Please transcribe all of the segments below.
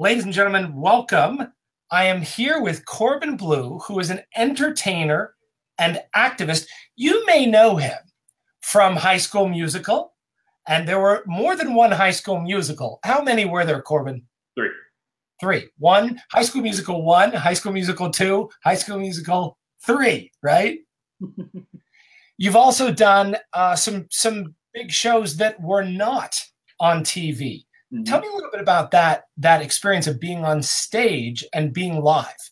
Ladies and gentlemen, welcome. I am here with Corbin Bleu, who is an entertainer and activist. You may know him from High School Musical, and there were more than one High School Musical. How many were there, Corbin? Three. Three. One, High School Musical one, High School Musical two, High School Musical three, right? You've also done uh, some some big shows that were not on TV. Mm-hmm. Tell me a little bit about that that experience of being on stage and being live.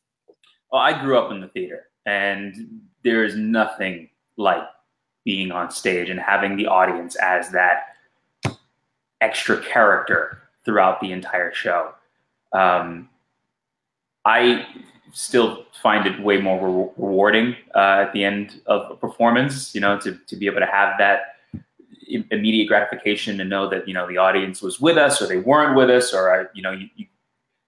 Well, I grew up in the theater, and there is nothing like being on stage and having the audience as that extra character throughout the entire show. Um, I still find it way more re- rewarding uh, at the end of a performance, you know, to, to be able to have that immediate gratification to know that, you know, the audience was with us or they weren't with us or, I, you know, you, you,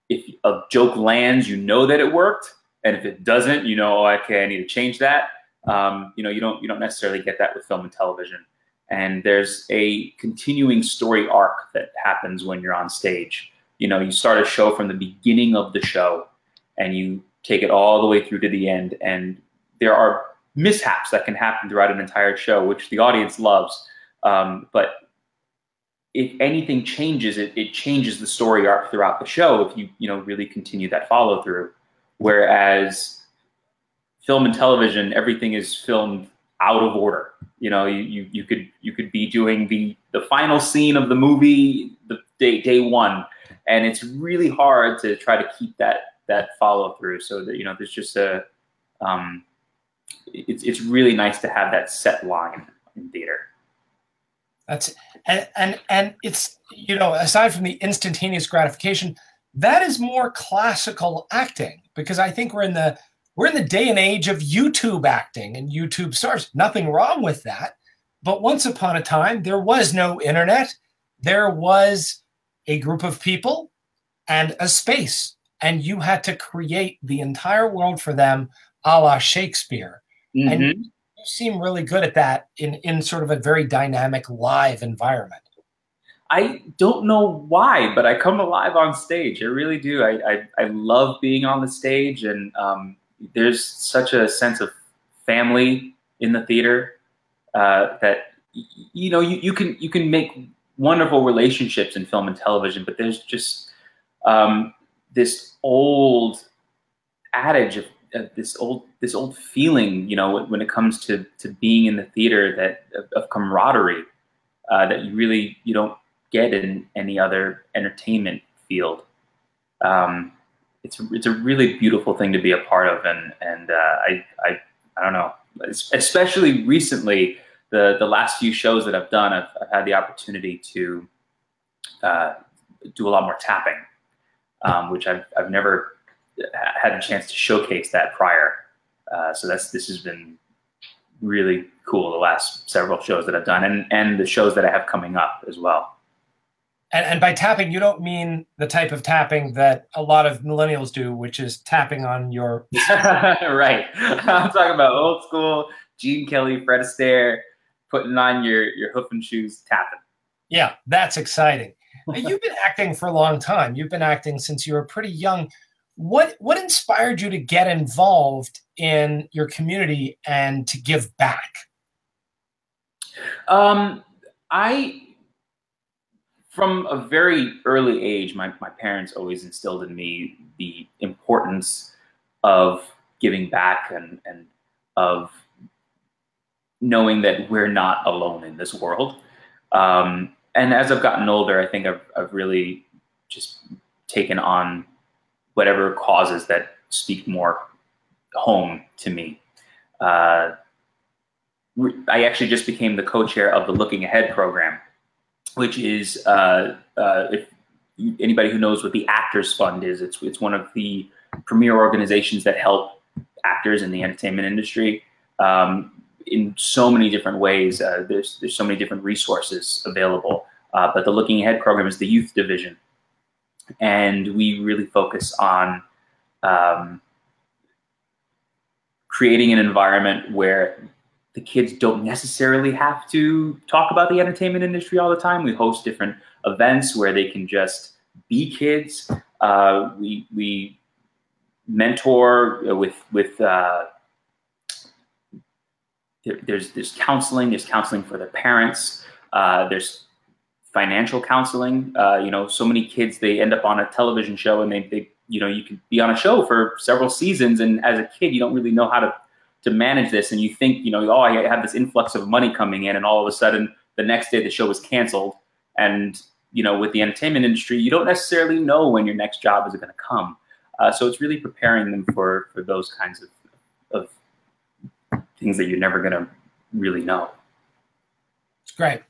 if a joke lands, you know that it worked. And if it doesn't, you know, oh, okay, I need to change that. Um, you know, you don't, you don't necessarily get that with film and television. And there's a continuing story arc that happens when you're on stage. You know, you start a show from the beginning of the show and you take it all the way through to the end. And there are mishaps that can happen throughout an entire show, which the audience loves. Um, but if anything changes, it, it changes the story arc throughout the show if you you know really continue that follow through. Whereas film and television, everything is filmed out of order. You know, you, you, you could you could be doing the the final scene of the movie the day day one, and it's really hard to try to keep that that follow through. So that you know, there's just a um, it's it's really nice to have that set line in theater. That's and and and it's you know aside from the instantaneous gratification, that is more classical acting because I think we're in the we're in the day and age of YouTube acting and YouTube stars. Nothing wrong with that, but once upon a time there was no internet. There was a group of people and a space and you had to create the entire world for them a la Shakespeare. Mm-hmm. And seem really good at that in, in sort of a very dynamic live environment. I don't know why, but I come alive on stage. I really do. I, I, I love being on the stage, and um, there's such a sense of family in the theater uh, that you know you, you can you can make wonderful relationships in film and television, but there's just um, this old adage of, of, this old this old feeling, you know, when it comes to to being in the theater that of, of camaraderie uh, that you really you don't get in any other entertainment field. Um, it's it's a really beautiful thing to be a part of, and and uh, I I I don't know, especially recently the the last few shows that I've done, I've, I've had the opportunity to uh, do a lot more tapping um, which I've, I've never had a chance to showcase that prior. Uh, so that's this has been really cool the last several shows that I've done and and the shows that I have coming up as well. And, and by tapping, you don't mean the type of tapping that a lot of millennials do, which is tapping on your. right. I'm talking about old school Gene Kelly, Fred Astaire, putting on your your hoof and shoes, tapping. Yeah, that's exciting. You've been acting for a long time. You've been acting since you were pretty young. What what inspired you to get involved in your community and to give back? Um, I from a very early age, my, my parents always instilled in me the importance of giving back and, and of knowing that we're not alone in this world. Um, and as I've gotten older, I think I've, I've really just taken on whatever causes that speak more home to me. Uh, I actually just became the co-chair of the Looking Ahead program, which is uh, uh, if anybody who knows what the Actors Fund is, it's it's one of the premier organizations that help actors in the entertainment industry. Um, in so many different ways. Uh, there's there's so many different resources available. Uh, but the Looking Ahead program is the youth division, and we really focus on um, creating an environment where the kids don't necessarily have to talk about the entertainment industry all the time. We host different events where they can just be kids Uh, we we mentor with with uh, there, there's there's counseling. There's counseling for their parents. Uh, there's financial counseling. Uh, you know, so many kids they end up on a television show and they they you know you can be on a show for several seasons and as a kid you don't really know how to to manage this. And you think you know oh I have this influx of money coming in and all of a sudden the next day the show is canceled. And you know with the entertainment industry you don't necessarily know when your next job is going to come. Uh, so it's really preparing them for for those kinds of of things that you're never going to really know. It's great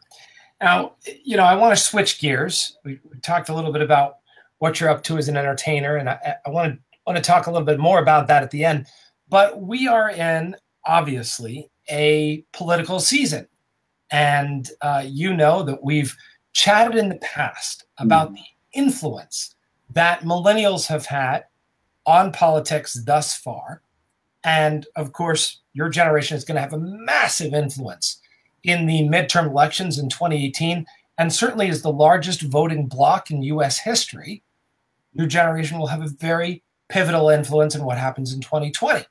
now you know i want to switch gears we, we talked a little bit about what you're up to as an entertainer, and I, I want to want to talk a little bit more about that at the end. But we are in obviously a political season, and uh, you know that we've chatted in the past about mm. the influence that millennials have had on politics thus far. And of course, your generation is going to have a massive influence in the midterm elections in 2018, and certainly is the largest voting bloc in US history your generation will have a very pivotal influence in what happens in 2020.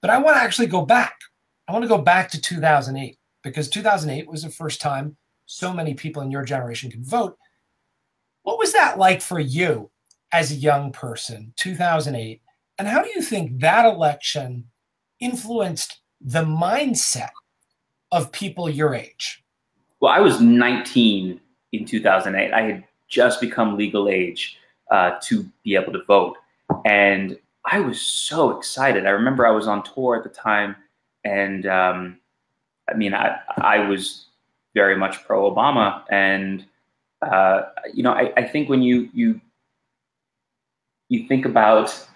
But I want to actually go back. I want to go back to 2008 because 2008 was the first time so many people in your generation could vote. What was that like for you as a young person, 2008? And how do you think that election influenced the mindset of people your age? Well, I was 19 in 2008. I had just become legal age uh, to be able to vote. And I was so excited. I remember I was on tour at the time, and um, I mean, I, I was very much pro Obama. And, uh, you know, I, I think when you, you, you think about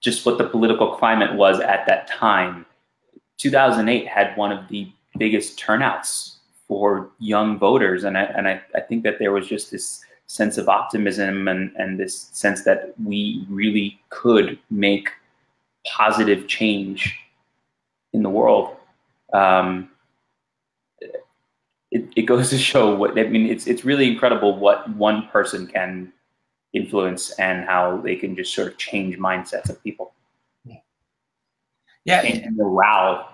just what the political climate was at that time, 2008 had one of the biggest turnouts for young voters. And I, and I, I think that there was just this sense of optimism and, and this sense that we really could make positive change in the world. Um, it, it goes to show what I mean. It's it's really incredible what one person can influence and how they can just sort of change mindsets of people. Yeah, and morale.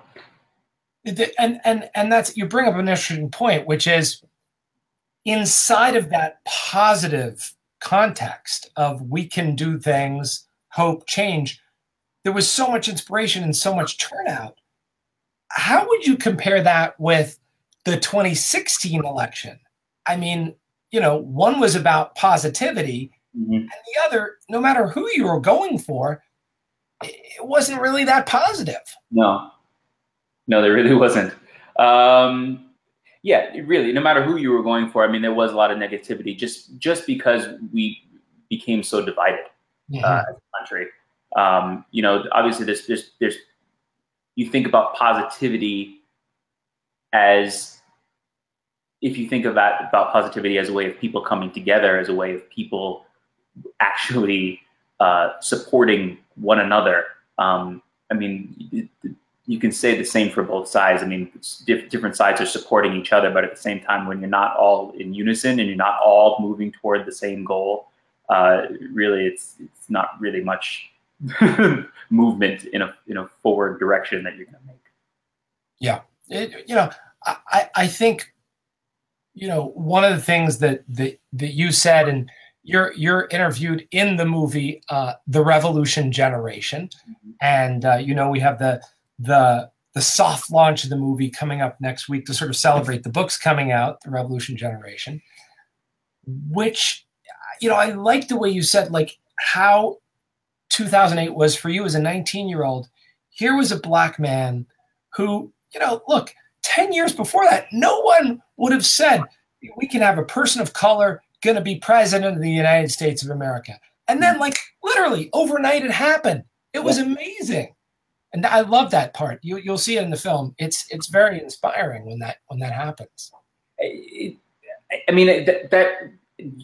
And and and that's you bring up an interesting point, which is inside of that positive context of we can do things, hope, change, there was so much inspiration and so much turnout. How would you compare that with the 2016 election? I mean, you know, one was about positivity, mm-hmm. and the other, no matter who you were going for, it wasn't really that positive. No, no, there really wasn't. Um, yeah, really, no matter who you were going for, I mean, there was a lot of negativity just just because we became so divided mm-hmm. uh, as a country. Um, you know, obviously, there's, there's there's you think about positivity as if you think about about positivity as a way of people coming together, as a way of people actually uh, supporting one another. Um, I mean, you can say the same for both sides. I mean, diff- different sides are supporting each other, but at the same time, when you're not all in unison and you're not all moving toward the same goal, uh, really, it's it's not really much movement in a in a forward direction that you're going to make. Yeah, it, you know, I I think, you know, one of the things that that that you said and you're you're interviewed in the movie uh, the revolution generation mm-hmm. and uh, you know we have the the the soft launch of the movie coming up next week to sort of celebrate the books coming out, The Revolution Generation, which, you know, I like the way you said, like, how 2008 was for you as a 19 year old. Here was a black man who, you know, look, 10 years before that, no one would have said we can have a person of color going to be president of the United States of America. And then, like, literally overnight, it happened. It was amazing and I love that part. You you'll see it in the film. It's it's very inspiring when that when that happens. It, I mean that, that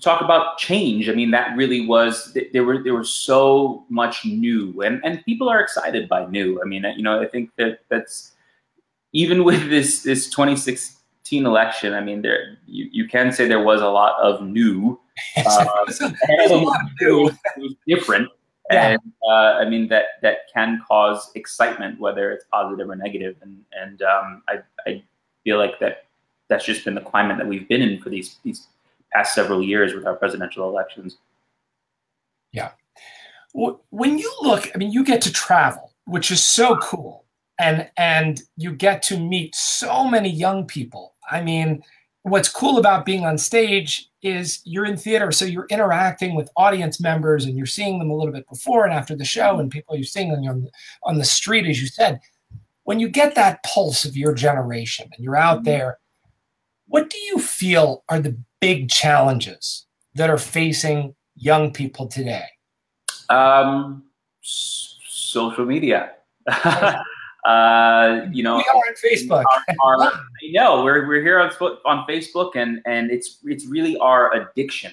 talk about change. I mean that really was there were there was so much new and and people are excited by new. I mean you know I think that that's even with this this 2016 election. I mean there you, you can say there was a lot of new Uh, it, was, it was different. Yeah. And uh, I mean that that can cause excitement, whether it's positive or negative. And and um, I I feel like that that's just been the climate that we've been in for these these past several years with our presidential elections. Yeah. When you look, I mean, you get to travel, which is so cool, and and you get to meet so many young people. I mean, what's cool about being on stage is you're in theater, so you're interacting with audience members and you're seeing them a little bit before and after the show, and people you're seeing on, the, on the street, as you said. When you get that pulse of your generation and you're out mm-hmm. there, what do you feel are the big challenges that are facing young people today? Um, social media. Uh, you know, we are on Facebook. Our, our, I know we're, we're here on on Facebook, and and it's it's really our addiction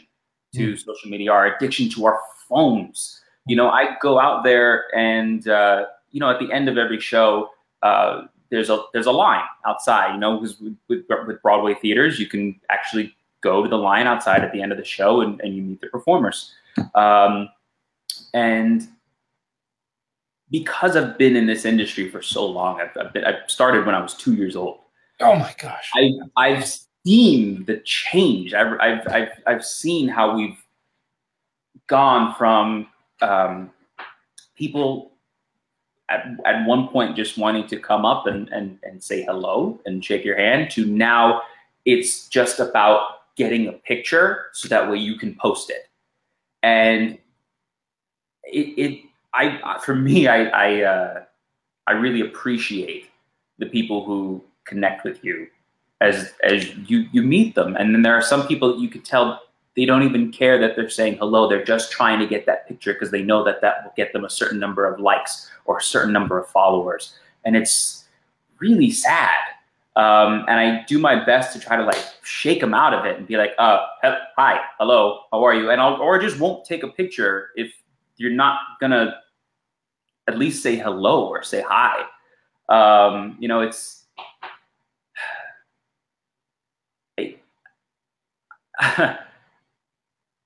to mm. social media, our addiction to our phones. You know, I go out there, and uh, you know, at the end of every show, uh, there's a there's a line outside. You know, because with, with, with Broadway theaters, you can actually go to the line outside at the end of the show, and, and you meet the performers. Um, and because I've been in this industry for so long, I've, I've, been, I started when I was two years old. Oh my gosh! I, I've seen the change. I've, I've, I've, I've seen how we've gone from um, people at, at one point just wanting to come up and, and, and say hello and shake your hand to now it's just about getting a picture so that way you can post it. And it, it I for me, I I, uh, I really appreciate the people who connect with you as as you you meet them, and then there are some people you could tell they don't even care that they're saying hello. They're just trying to get that picture because they know that that will get them a certain number of likes or a certain number of followers, and it's really sad. Um, and I do my best to try to like shake them out of it and be like, uh, hi, hello, how are you? And I'll, or just won't take a picture if you're not gonna at least say hello or say hi. Um, you know, it's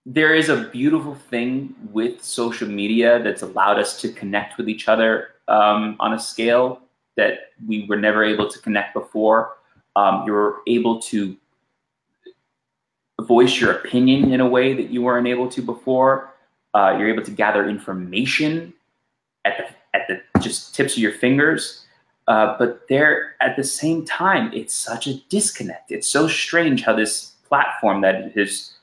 there is a beautiful thing with social media that's allowed us to connect with each other um, on a scale that we were never able to connect before. Um, you're able to voice your opinion in a way that you weren't able to before. Uh, you're able to gather information at the at the just tips of your fingers. Uh, but there, at the same time, it's such a disconnect. It's so strange how this platform that is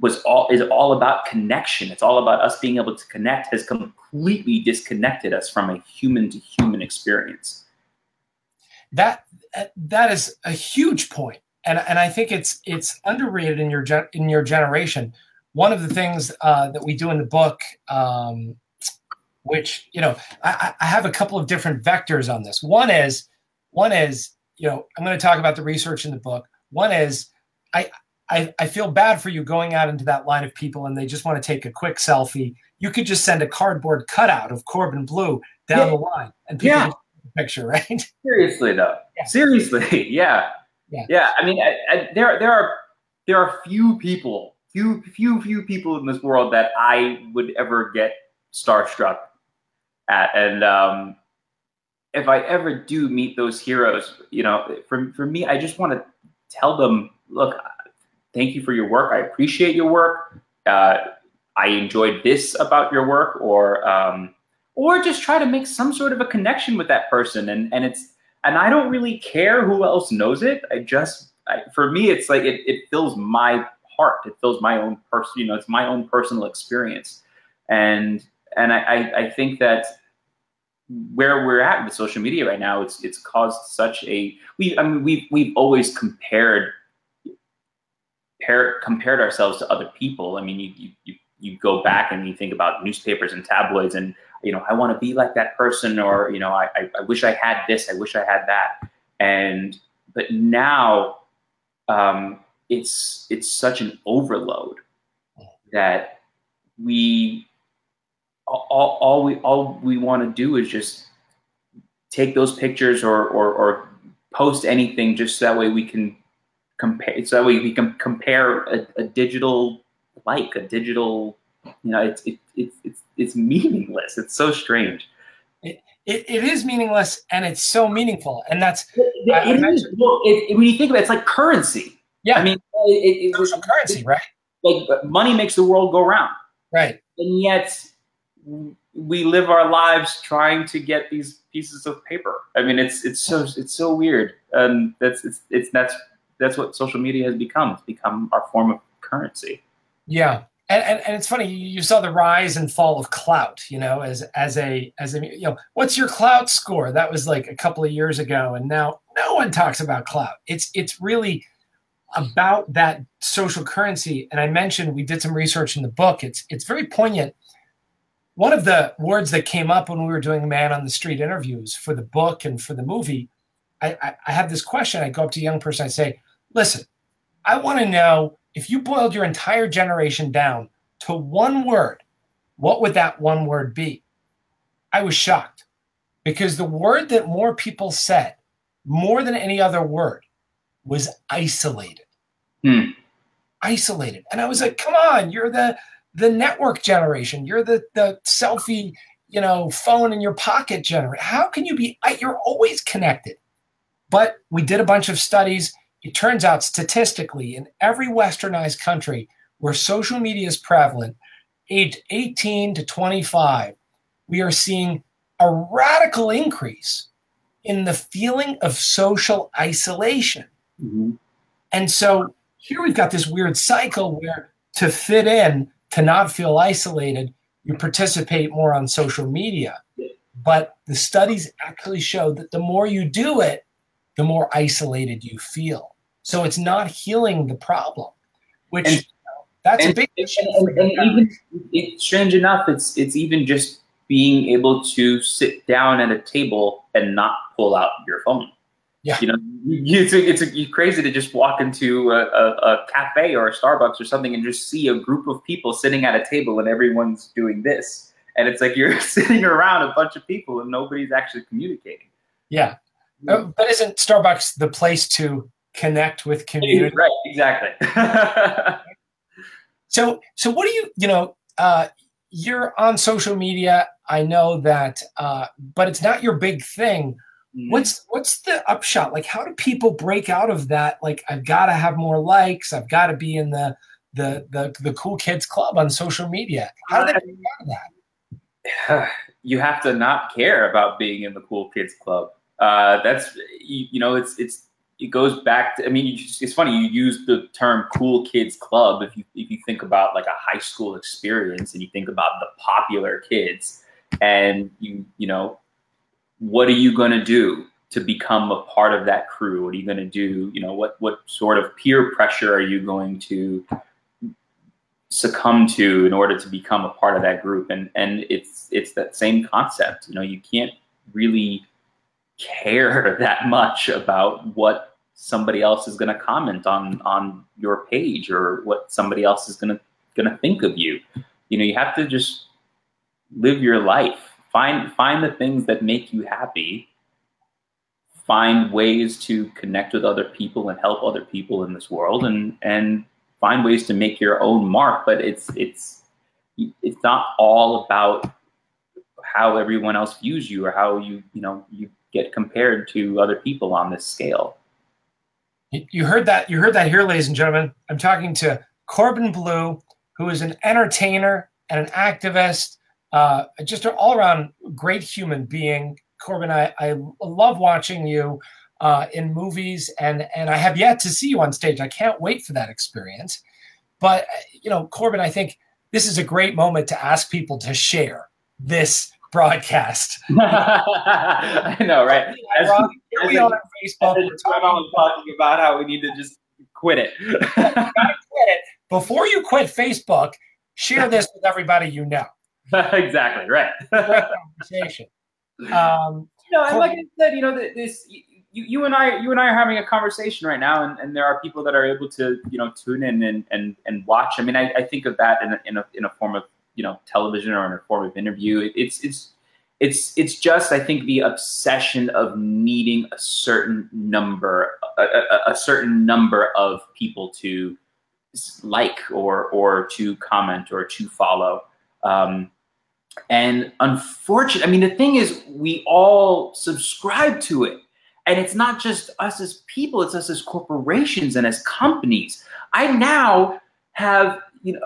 was all is all about connection. It's all about us being able to connect. Has completely disconnected us from a human to human experience. That that is a huge point, and and I think it's it's underrated in your in your generation. One of the things uh, that we do in the book um, which you know I, I have a couple of different vectors on this. One is one is you know I'm going to talk about the research in the book. One is I, I I feel bad for you going out into that line of people and they just want to take a quick selfie. You could just send a cardboard cutout of Corbin Bleu down yeah. the line and people yeah. picture, right? Seriously though, yeah. seriously, yeah. yeah, yeah. I mean, I, I, there there are there are few people, few few few people in this world that I would ever get starstruck at. And um, if I ever do meet those heroes, you know, for, for me, I just want to tell them, look, thank you for your work. I appreciate your work. Uh, I enjoyed this about your work, or um, or just try to make some sort of a connection with that person. And and it's and I don't really care who else knows it. I just I, for me, it's like it, it fills my heart. It fills my own person. You know, it's my own personal experience. And and I, I, I think that where we're at with social media right now, it's it's caused such a we I mean we've we've always compared pair, compared ourselves to other people. I mean you, you you go back and you think about newspapers and tabloids and you know I want to be like that person or you know I, I, I wish I had this I wish I had that and but now um, it's it's such an overload that we all, all we all we want to do is just take those pictures or, or, or post anything just so that way we can compare so that way we can compare a, a digital like a digital you know it's it, it's it's it's meaningless. It's so strange. It, it, it is meaningless and it's so meaningful and that's it, I- I it is, well, it, when you think about it it's like currency. Yeah. I mean it, it, it social currency right? Like money makes the world go round. Right. And yet we live our lives trying to get these pieces of paper i mean it's it's so it's so weird and that's it's, it's that's that's what social media has become it's become our form of currency Yeah, and, and, and it's funny. You saw the rise and fall of clout. You know, as as a as a you know, what's your clout score? That was like a couple of years ago, and now no one talks about clout. It's it's really about that social currency. And I mentioned we did some research in the book. It's it's very poignant. One of the words that came up when we were doing man on the street interviews for the book and for the movie, I, I, I have this question. I go up to a young person. I say, "Listen, I want to know if you boiled your entire generation down to one word, what would that one word be? I was shocked because the word that more people said, more than any other word, was isolated. Hmm. Isolated. And I was like, come on, you're the the network generation. You're the the selfie, you know, phone in your pocket generation. How can you be you're always connected? But we did a bunch of studies it turns out statistically in every westernized country where social media is prevalent aged 18 to 25 we are seeing a radical increase in the feeling of social isolation Mm-hmm. and so here we've got this weird cycle where to fit in to not feel isolated you participate more on social media but the studies actually show that the more you do it the more isolated you feel. So it's not healing the problem, which And- you know, that's a big issue. and, and, and even it's strange enough it's it's even just being able to sit down at a table and not pull out your phone Yeah. you know you, it's, it's, it's crazy to just walk into a, a, a cafe or a starbucks or something and just see a group of people sitting at a table and everyone's doing this and it's like you're sitting around a bunch of people and nobody's actually communicating yeah. Uh, but isn't Starbucks the place to connect with community? right exactly So, so what do you, you know, uh, you're on social media. I know that, uh, but it's not your big thing. What's what's the upshot? Like, how do people break out of that? Like, I've got to have more likes. I've got to be in the the the the cool kids club on social media. How do they break out of that? you have to not care about being in the cool kids club. Uh, that's you, you know it's it's it goes back to I mean you just, it's funny you use the term cool kids club if you if you think about like a high school experience and you think about the popular kids and you you know what are you going to do to become a part of that crew? What are you going to do? You know what what sort of peer pressure are you going to succumb to in order to become a part of that group? And and it's it's that same concept you know you can't really care that much about what somebody else is going to comment on on your page or what somebody else is going to going to think of you. You know you have to just live your life find find the things that make you happy find ways to connect with other people and help other people in this world and and find ways to make your own mark but it's it's it's not all about how everyone else views you or how you you know you get compared to other people on this scale You- heard that. You heard that here, ladies and gentlemen. I'm talking to Corbin Bleu, who is an entertainer and an activist, uh, just an all-around great human being. Corbin, I, I love watching you uh, in movies, and and I have yet to see you on stage. I can't wait for that experience. But uh, you know, Corbin, I think this is a great moment to ask people to share this broadcast. i know right As- Rob, Here we are on Facebook. We're talking talking about how we need to just quit it quit it. Before you quit Facebook, share this with everybody you know. exactly right Great conversation. Um, you know, and like I said, you know, this you, you and I, you and I are having a conversation right now, and, and there are people that are able to, you know, tune in and and, and watch. I mean, I, I think of that in a, in a in a form of you know television or in a form of interview. It, it's it's it's it's just I think the obsession of needing a certain number a, a, a certain number of people to like or or to comment or to follow. Um, and unfortunately, I mean, the thing is, we all subscribe to it. And it's not just us as people, it's us as corporations and as companies. I now have, you know,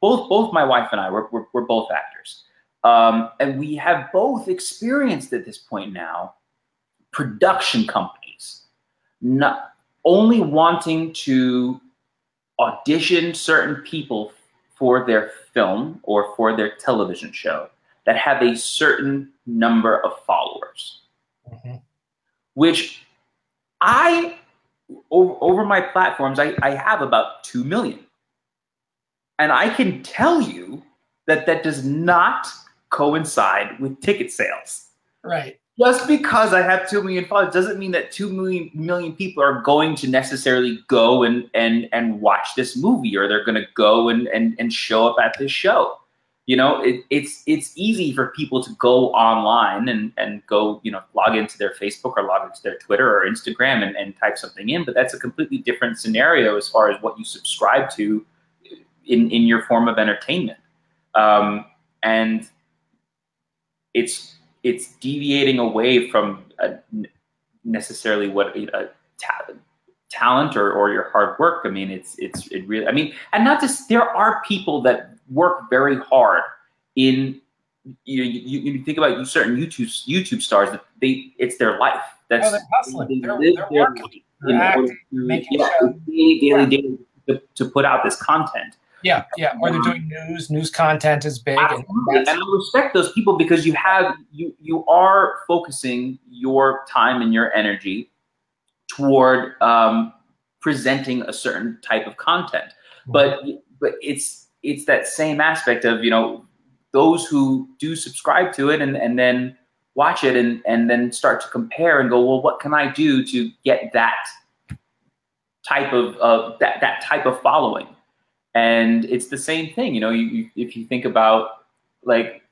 both both my wife and I, we're, we're, we're both actors. Um, and we have both experienced at this point now production companies not only wanting to audition certain people for their film or for their television show that have a certain number of followers, mm-hmm. which I, over, over my platforms, I, I have about 2 million. And I can tell you that that does not coincide with ticket sales. Right just because I have two million followers doesn't mean that two million million people are going to necessarily go and and and watch this movie or they're going to go and and and show up at this show. You know, it, it's it's easy for people to go online and and go you know log into their Facebook or log into their Twitter or Instagram and, and type something in, but that's a completely different scenario as far as what you subscribe to in in your form of entertainment. Um, and it's it's deviating away from necessarily what a ta- talent or, or your hard work. I mean, it's it's it really. I mean, and not just there are people that work very hard in you know, you, you think about you certain YouTube YouTube stars that they it's their life. That's oh, they're hustling. They, they're, live they're working. They're acting, to, yeah, daily, daily, daily to, to put out this content. Yeah, yeah. Or they're doing news. News content is big. And, and, I respect those people because you have you you are focusing your time and your energy toward um, presenting a certain type of content. Mm-hmm. But but it's it's that same aspect of you know those who do subscribe to it and and then watch it and and then start to compare and go well what can I do to get that type of uh, that that type of following and it's the same thing, you know, you, you, if you think about like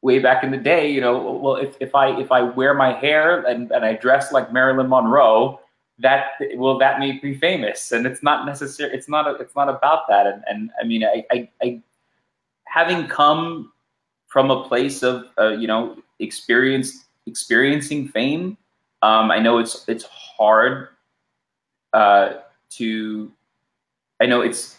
way back in the day, you know, well, if, if I if I wear my hair and, and I dress like Marilyn Monroe, that will that make me famous? And it's not necessary. It's not. A, it's not about that. And and I mean, I I, I having come from a place of uh, you know experience experiencing fame, um, I know it's it's hard uh, to. I know it's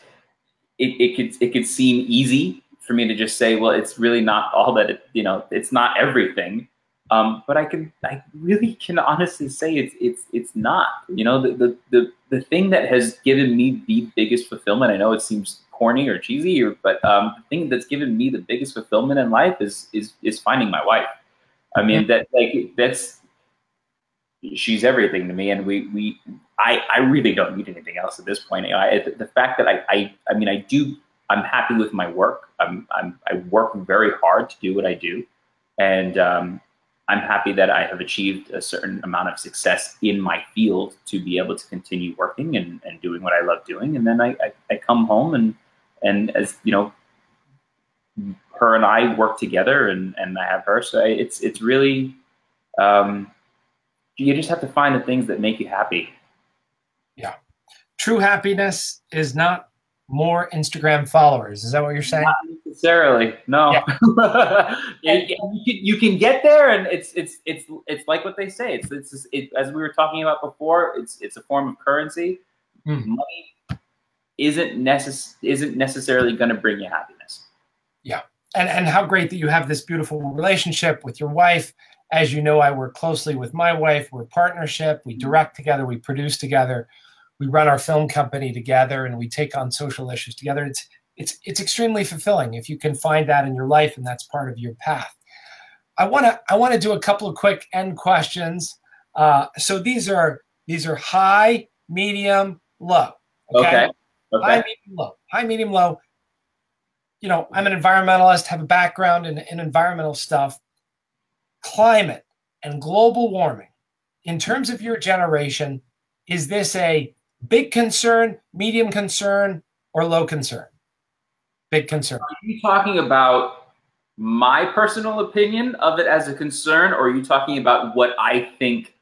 it, it could it could seem easy for me to just say, well, it's really not all that it, you know, it's not everything. Um, but I can I really can honestly say it's it's it's not. You know, the, the the the thing that has given me the biggest fulfillment. I know it seems corny or cheesy, or, but um, the thing that's given me the biggest fulfillment in life is is is finding my wife. I mean that like that's she's everything to me, and we we I, I really don't need anything else at this point. I, the fact that I, I, I mean, I do, I'm happy with my work. I'm, I'm, I work very hard to do what I do. And um, I'm happy that I have achieved a certain amount of success in my field to be able to continue working and, and doing what I love doing. And then I, I, I come home and, and as you know, her and I work together and, and I have her. So it's, it's really, um, you just have to find the things that make you happy yeah. True happiness is not more Instagram followers. Is that what you're saying? Not necessarily. No. Yeah. you, can, you can get there, and it's it's it's it's like what they say. It's it's it, as we were talking about before. It's it's a form of currency. Mm-hmm. Money isn't necess- isn't necessarily going to bring you happiness. Yeah, and and how great that you have this beautiful relationship with your wife. As you know, I work closely with my wife. We're a partnership. We direct together. We produce together we run our film company together and we take on social issues together. It's it's it's extremely fulfilling if you can find that in your life and that's part of your path. I want to I want to do a couple of quick end questions. Uh, so these are these are high, medium, low. Okay. okay. okay. High, medium, low. High, medium, low. You know, I'm an environmentalist, have a background in, in environmental stuff. Climate and global warming. In terms of your generation, is this a Big concern, medium concern, or low concern? Big concern. Are you talking about my personal opinion of it as a concern, or are you talking about what I think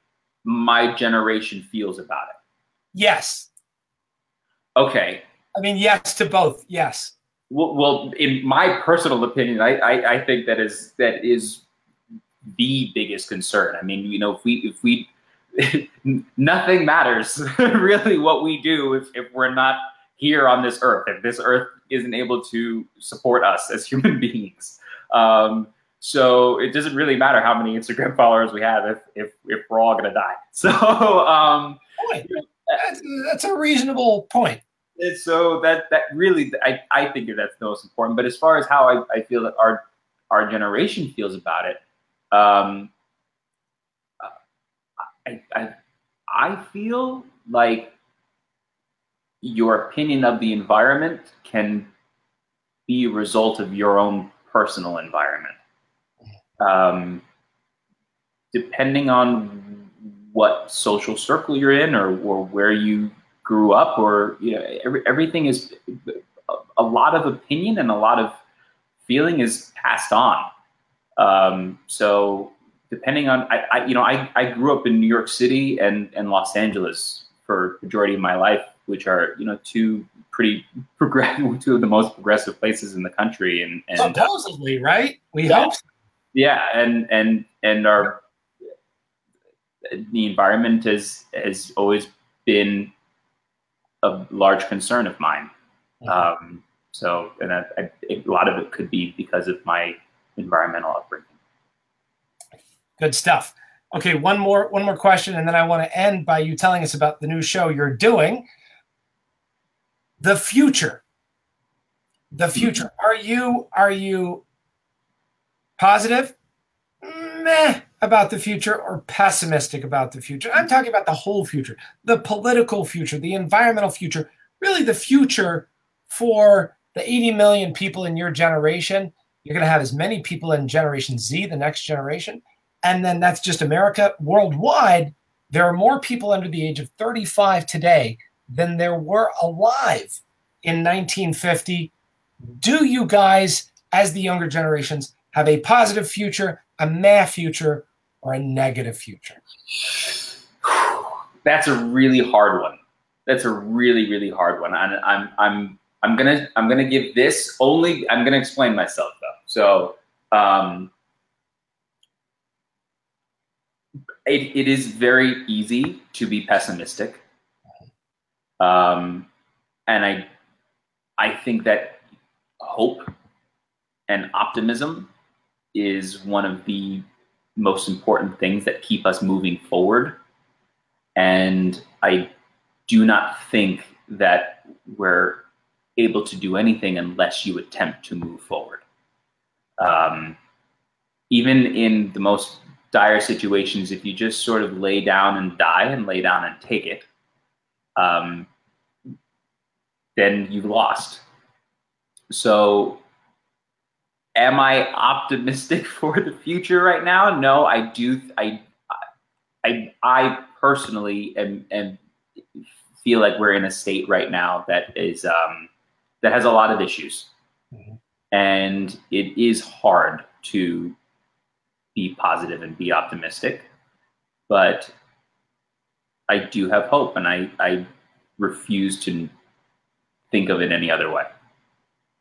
my generation feels about it? Yes. Okay. I mean, yes to both. Yes. Well, well in my personal opinion, I, I, I think that is that is the biggest concern. I mean, you know, if we if we nothing matters really what we do if, if we're not here on this earth, if this earth isn't able to support us as human beings. Um, so it doesn't really matter how many Instagram followers we have if if, if we're all gonna die. So um, that's, that's a reasonable point. And so that that really I, I think that's the most important. But as far as how I, I feel that our our generation feels about it, um, I, I I feel like your opinion of the environment can be a result of your own personal environment. Um, depending on what social circle you're in or, or where you grew up or you know every, everything is a lot of opinion and a lot of feeling is passed on um, so depending on I, I, you know I, I grew up in new york city and, and los angeles for majority of my life which are you know two pretty progressive two of the most progressive places in the country and, and supposedly right we yeah, hope so. yeah and and and our the environment has has always been a large concern of mine. Mm-hmm. Um, so, and I, I, a lot of it could be because of my environmental upbringing. Good stuff. Okay, one more one more question, and then I want to end by you telling us about the new show you're doing. The future. The mm-hmm. future. Are you are you positive? Meh about the future or pessimistic about the future. I'm talking about the whole future, the political future, the environmental future, really the future for the 80 million people in your generation. You're going to have as many people in Generation Z, the next generation. And then that's just America. Worldwide, there are more people under the age of 35 today than there were alive in 1950. Do you guys, as the younger generations, have a positive future, a meh future, or a negative future? That's a really hard one. That's a really really hard one. And I'm I'm I'm gonna I'm gonna give this only. I'm gonna explain myself. So. Um, it, it is very easy to be pessimistic. Um, and I, I think that hope and optimism is one of the most important things that keep us moving forward. And I do not think that we're able to do anything unless you attempt to move forward. Um, even in the most dire situations, if you just sort of lay down and die and lay down and take it, um, then you've lost. So am I optimistic for the future right now? No, I do. I, I, I personally am, am feel like we're in a state right now that is um, that has a lot of issues, mm-hmm. And it is hard to be positive and be optimistic. But I do have hope, and I, I refuse to think of it any other way.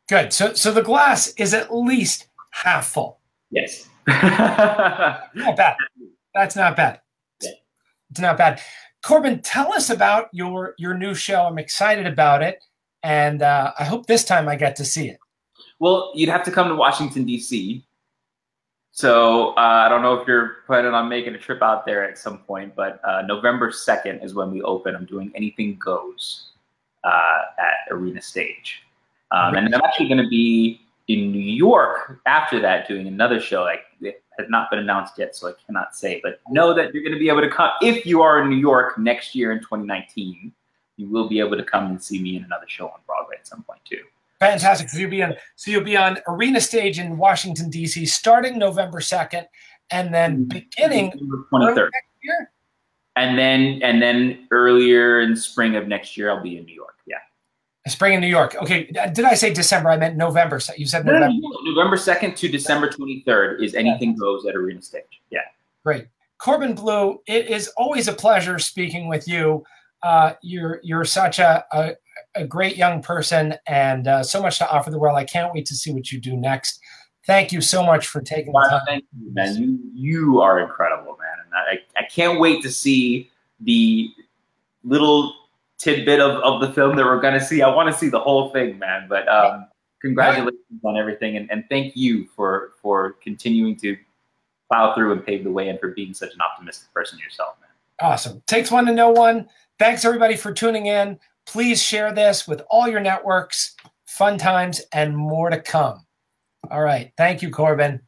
Good. So so the glass is at least half full. Yes. not bad. That's not bad. It's not bad. Corbin, tell us about your your new show. I'm excited about it, and uh, I hope this time I get to see it. Well, you'd have to come to Washington D.C. So uh, I don't know if you're planning on making a trip out there at some point, but uh, November second is when we open. I'm doing Anything Goes uh, at Arena Stage. Um, and I'm actually going to be in New York after that doing another show. Like it has not been announced yet, so I cannot say. But know that you're going to be able to come if you are in New York next year in 2019. You will be able to come and see me in another show on Broadway at some point too. Fantastic. So you'll be on. So you'll be on Arena Stage in Washington D.C. starting November 2nd, and then mm-hmm. beginning November 23rd. Year. And then and then earlier in spring of next year, I'll be in New York. Yeah. Spring in New York. Okay, did I say December? I meant November. You said November. November second to December twenty third is anything goes at Arena Stage. Yeah. Great, Corbin Bleu. It is always a pleasure speaking with you. Uh, you're you're such a, a, a great young person and uh, so much to offer the world. I can't wait to see what you do next. Thank you so much for taking the time. Thank you, man. You you are incredible, man, and I, I can't wait to see the little tidbit of, of the film that we're gonna see. I want to see the whole thing, man. But um, congratulations on everything, and, and thank you for for continuing to plow through and pave the way, and for being such an optimistic person yourself, man. Awesome. Takes one to know one. Thanks everybody for tuning in. Please share this with all your networks. Fun times and more to come. All right. Thank you, Corbin.